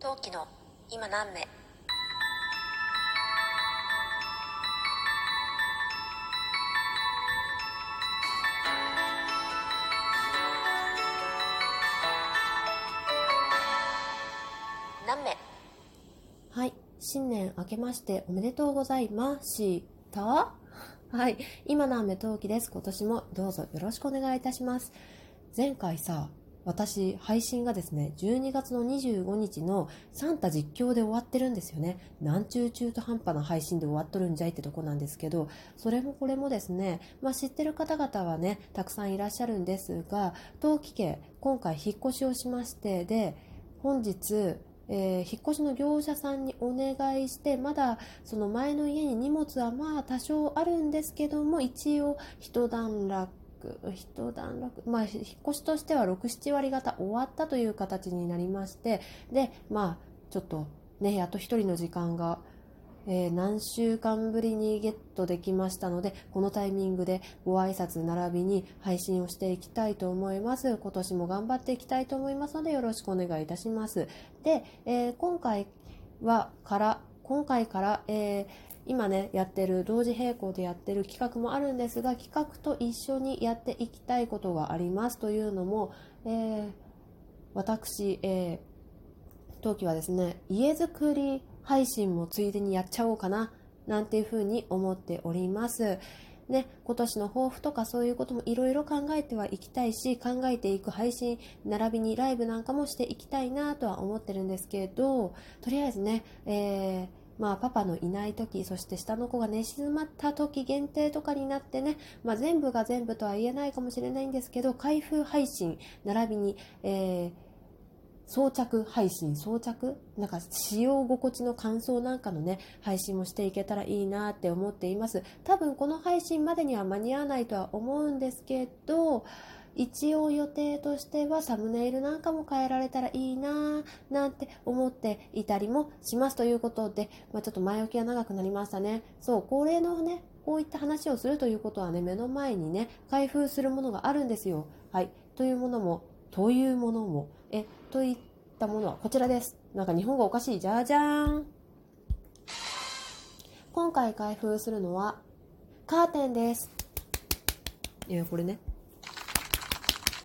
陶器の今何目何目はい、新年明けましておめでとうございました。はい、今の雨陶器です？今年もどうぞよろしくお願いいたします。前回さ、私配信がですね、12月の25日のサンタ実況で終わってるんですよね。なんちゅう中途半端な配信で終わっとるんじゃいってとこなんですけど、それもこれもですね、まあ知ってる方々はね、たくさんいらっしゃるんですが、陶器家、今回引っ越しをしまして、で、本日、えー引っ越しの業者さんにお願いしてまだその前の家に荷物はまあ多少あるんですけども一応一段落一段落まあ引っ越しとしては67割方終わったという形になりましてでまあちょっとねやっと一人の時間が、えー何週間ぶりにゲットできましたのでこのタイミングでご挨拶並びに配信をしていきたいと思います。今年も頑張っていきたいと思いますのでよろしくお願いいたします。で、えー今回はから今回から、えー今ねやってる同時並行でやってる企画もあるんですが企画と一緒にやっていきたいことがありますというのも、えー私、えー陶器はですね家づくり配信もついでにやっちゃおうかななんていうふうに思っております。ね、今年の抱負とかそういうこともいろいろ考えてはいきたいし考えていく配信並びにライブなんかもしていきたいなとは思ってるんですけどとりあえずね、えーまあ、パパのいない時そして下の子が寝静まった時限定とかになってね、まあ、全部が全部とは言えないかもしれないんですけど開封配信並びに、えー装着配信装着？なんか使用心地の感想なんかのね配信もしていけたらいいなって思っています。多分この配信までには間に合わないとは思うんですけど一応予定としてはサムネイルなんかも変えられたらいいなぁなんて思っていたりもしますということで、まあ、ちょっと前置きが長くなりましたね。そう恒例のねこういった話をするということはね目の前にね開封するものがあるんですよ。はい。というものもというものもえといったものはこちらです。なんか日本語おかしい。じゃじゃーん。今回開封するのはカーテンです。いやこれね。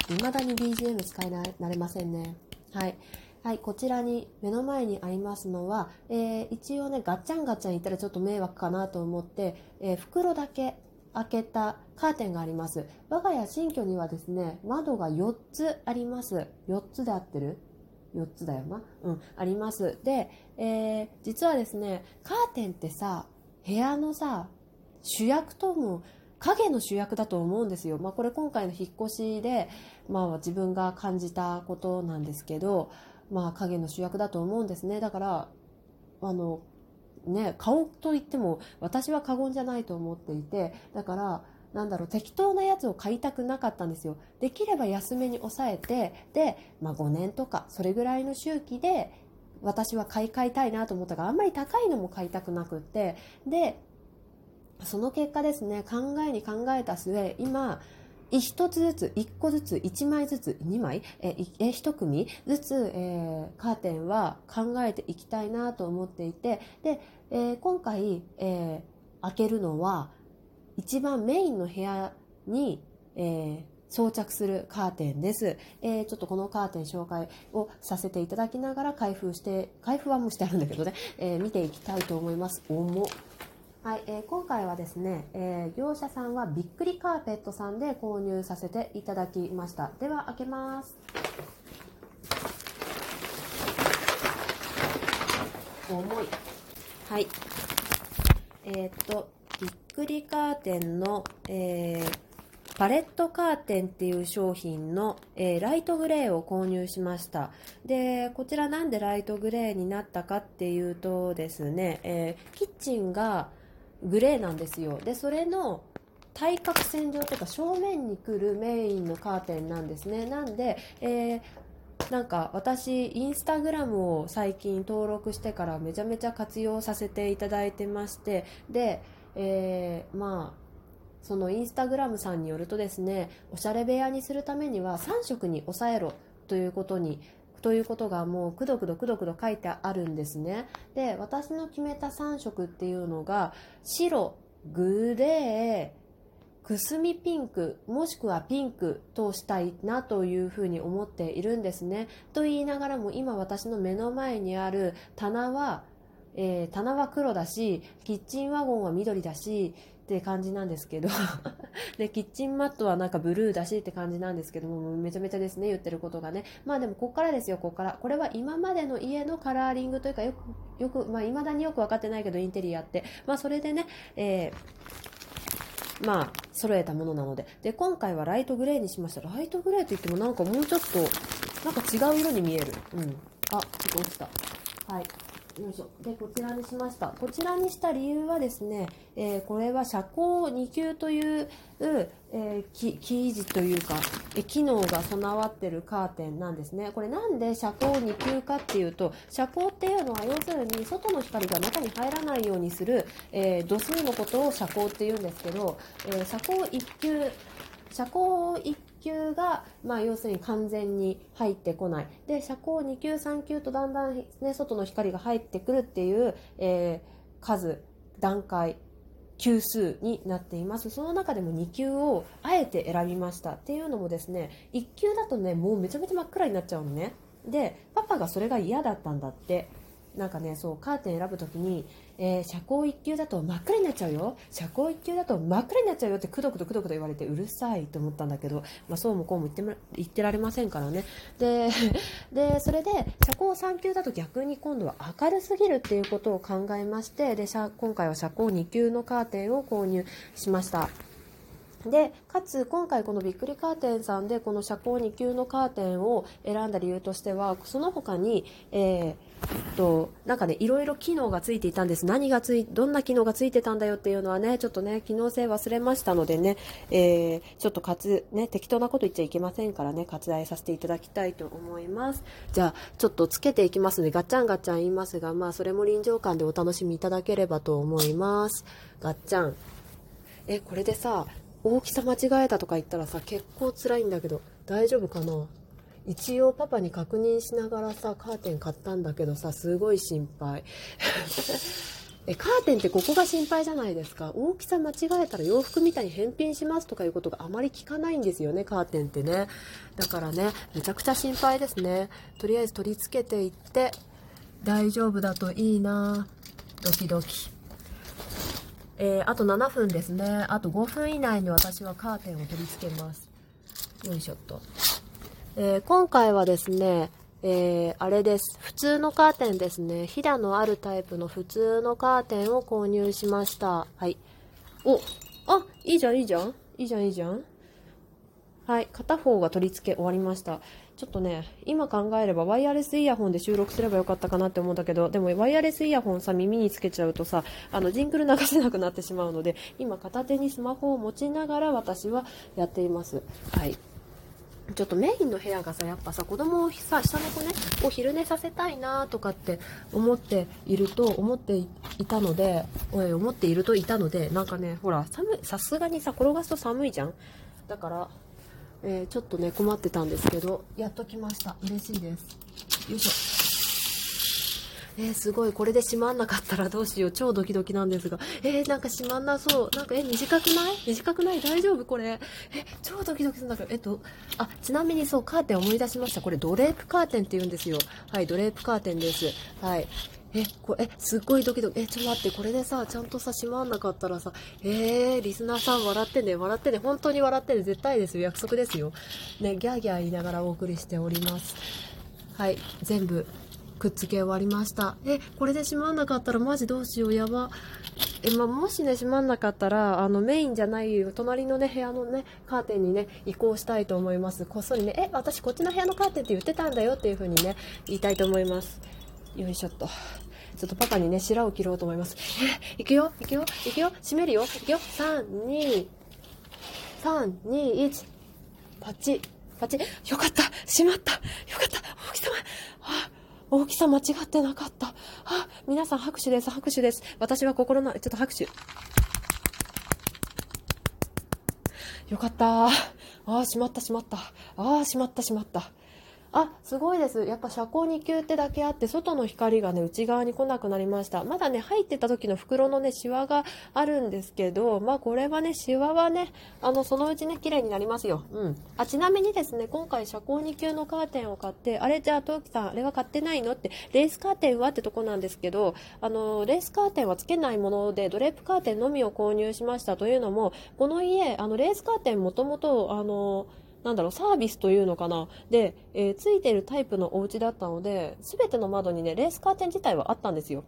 未だに BGM 使い慣れませんね。はい。はい、こちらに目の前にありますのは、えー一応ねガッチャンガチャン言ったらちょっと迷惑かなと思って、えー袋だけ開けたカーテンがあります。我が家新居にはですね窓が4つあります。4つで合ってる？4つだよな。うんあります。で、えー実はですねカーテンってさ部屋のさ主役とも影の主役だと思うんですよ、まあ、これ今回の引っ越しで、まあ、自分が感じたことなんですけど、まあ、影の主役だと思うんですね。だからあのね顔といっても私は過言じゃないと思っていてだからなんだろう適当なやつを買いたくなかったんですよ。できれば安めに抑えてで、まあ、5年とかそれぐらいの周期で私は買い替えたいなと思ったからあんまり高いのも買いたくなくってでその結果ですね考えに考えた末今一つずつ一個ずつ一枚ずつ二枚えいえ一組ずつ、えーカーテンは考えていきたいなと思っていてで、えー今回、えー開けるのは一番メインの部屋に、えー装着するカーテンです、えーちょっとこのカーテン紹介をさせていただきながら開封して開封はもうしてあるんだけどね、えー見ていきたいと思います。重っ。はい、えー今回はですね、えー業者さんはびっくりカーペットさんで購入させていただきました。では開けます。重い。はい。えーっとびっくりカーテンの、えーパレットカーテンっていう商品の、えーライトグレーを購入しました。でこちらなんでライトグレーになったかっていうとですね、えーキッチンがグレーなんですよ。でそれの対角線上というか正面に来るメインのカーテンなんですね。なんで、えーなんか私インスタグラムを最近登録してからめちゃめちゃ活用させていただいてまして。で、えーまあそのインスタグラムさんによるとですねおしゃれ部屋にするためには3色に抑えろということにということがもうくどくどくどくど書いてあるんですね。で私の決めた3色っていうのが白グレーくすみピンクもしくはピンクとしたいなというふうに思っているんですね。と言いながらも今私の目の前にある棚は、えー、棚は黒だしキッチンワゴンは緑だしって感じなんですけど。でキッチンマットはなんかブルーだしって感じなんですけどもめちゃめちゃですね言ってることがね。まあでもこっからですよこっから。これは今までの家のカラーリングというかよくよくまあ未だによく分かってないけどインテリアって。まあそれでね、えー、まあ揃えたものなので。で今回はライトグレーにしました。ライトグレーといってもなんかもうちょっとなんか違う色に見える。うん。あちょっと落ちた。はい。よいしょ。でこちらにしました。こちらにした理由はですね、えー、これは遮光2級という、えー、生地というか、え機能が備わってるカーテンなんですね。これなんで遮光2級かっていうと遮光っていうのは要するに外の光が中に入らないようにする、えー、度数のことを遮光っていうんですけど、え遮光1級遮光1級が、まあ、要するに完全に入ってこない。で遮光2級3級とだんだん、ね、外の光が入ってくるっていう、えー、数段階級数になっています。その中でも2級をあえて選びました。っていうのもですね1級だとねもうめちゃめちゃ真っ暗になっちゃうのね。でパパがそれが嫌だったんだって。なんかねそうカーテン選ぶ時にえー、遮光一級だと真っ暗になっちゃうよ遮光一級だと真っ暗になっちゃうよってくどくどくどくど言われてうるさいと思ったんだけど、まあ、そうもこうも言って言ってられませんからねででそれで遮光3級だと逆に今度は明るすぎるっていうことを考えましてで今回は遮光2級のカーテンを購入しました。でかつ今回このびっくりカーテンさんでこの遮光2級のカーテンを選んだ理由としてはその他に、えー、となんかねいろいろ機能がついていたんです。何がついどんな機能がついてたんだよっていうのはねちょっとね機能性忘れましたのでね、えー、ちょっとかつね適当なこと言っちゃいけませんからね割愛させていただきたいと思います。じゃあちょっとつけていきますのでガッチャンガッチャン言いますがまあそれも臨場感でお楽しみいただければと思います。ガッチャン。えこれでさ大きさ間違えたとか言ったらさ結構辛いんだけど大丈夫かな？一応パパに確認しながらさカーテン買ったんだけどさすごい心配。えカーテンってここが心配じゃないですか？大きさ間違えたら洋服みたいに返品しますとかいうことがあまり聞かないんですよねカーテンってね。だからねめちゃくちゃ心配ですね。とりあえず取り付けていって大丈夫だといいな。ドキドキ。えー、あと7分ですね。あと5分以内に私はカーテンを取り付けます。よいしょっと。えー、今回はですね、えー、あれです。普通のカーテンですね。ひだのあるタイプの普通のカーテンを購入しました。はい。お、あ、いいじゃん、いいじゃん。いいじゃん、いいじゃん。はい。片方が取り付け終わりました。ちょっとね、今考えればワイヤレスイヤホンで収録すればよかったかなって思うんだけど、でもワイヤレスイヤホンさ、耳につけちゃうとさ、あの、ジングル流せなくなってしまうので、今片手にスマホを持ちながら私はやっています。はい。ちょっとメインの部屋がさ、やっぱさ、子供をさ、下の子ね、を昼寝させたいなとかって思っていると、思っていたので、おい、思っているといたので、なんかね、ほら、寒い、さすがにさ、転がすと寒いじゃんだから、えー、ちょっとね困ってたんですけどやっときました。嬉しいです。よいしょ。えー、すごい。これで閉まんなかったらどうしよう。超ドキドキなんですが。えー、なんか閉まんなそう。なんかえ短くない？短くない？大丈夫？これ。え超ドキドキするんだけど。えっとあちなみにそうカーテン思い出しました。これドレープカーテンって言うんですよ。はいドレープカーテンです。はい。え、これ、え、すっごいドキドキ。え、ちょっと待って、これでさ、ちゃんとさ、閉まんなかったらさ、えー、リスナーさん笑ってね、笑ってね、本当に笑ってね、絶対ですよ、約束ですよ。ね、ギャーギャー言いながらお送りしております。はい、全部、くっつけ終わりました。え、これで閉まんなかったらマジどうしよう、やば。え、まもしね、閉まんなかったら、あの、メインじゃない、隣のね、部屋のね、カーテンにね、移行したいと思います。こっそりね、え、私こっちの部屋のカーテンって言ってたんだよっていう風にね、言いたいと思います。よいしょっと。ちょっとパパにね、白を切ろうと思います。え、いくよ、いくよ、いくよ、閉めるよ、いくよ、3、2、3、2、1、パチ、パチ、よかった、閉まった、よかった、大きさま、あ、大きさ間違ってなかった。あ、皆さん拍手です、拍手です。私は心の、ちょっと拍手。よかった。ああ、閉まった、閉まった。ああ、閉まった、閉まった。あ、すごいです。やっぱ遮光2級ってだけあって、外の光がね、内側に来なくなりました。まだね、入ってた時の袋のね、シワがあるんですけど、まあこれはね、シワはね、あの、そのうちね、綺麗になりますよ。うん。あ、ちなみにですね、今回遮光2級のカーテンを買って、あれじゃあ、トウキさん、あれは買ってないのって、レースカーテンはってとこなんですけど、あの、レースカーテンはつけないもので、ドレープカーテンのみを購入しましたというのも、この家、あの、レースカーテンもともと、あの、なんだろう、サービスというのかな。で、えー、ついてるタイプのお家だったので、全ての窓にね、レースカーテン自体はあったんですよ。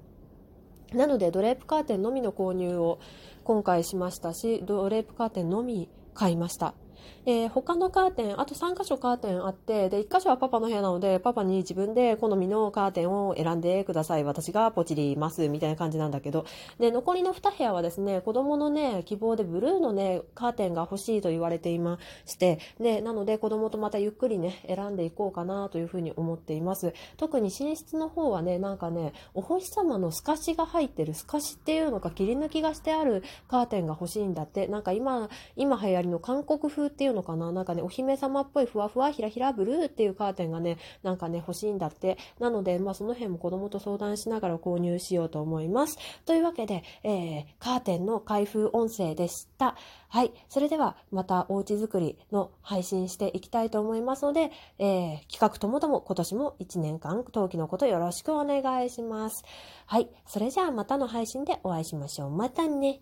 なので、ドレープカーテンのみの購入を今回しましたし、ドレープカーテンのみ買いました。えー、他のカーテン、あと3箇所カーテンあって、で、1箇所はパパの部屋なので、パパに自分で好みのカーテンを選んでください。私がポチります、みたいな感じなんだけど。で、残りの2部屋はですね、子供のね、希望でブルーのね、カーテンが欲しいと言われていまして、で、なので子供とまたゆっくりね、選んでいこうかなというふうに思っています。特に寝室の方はね、なんかね、お星様の透かしが入ってる、透かしっていうのか切り抜きがしてあるカーテンが欲しいんだって、なんか今、今流行りの韓国風っていうのかな？なんかね、お姫様っぽいふわふわひらひらブルーっていうカーテンがね、なんかね、欲しいんだって。なので、まあその辺も子供と相談しながら購入しようと思います。というわけで、えー、カーテンの開封音声でした。はい。それでは、またおうち作りの配信していきたいと思いますので、えー、企画ともども今年も1年間、冬季のことよろしくお願いします。はい。それじゃあまたの配信でお会いしましょう。またね。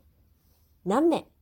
何名？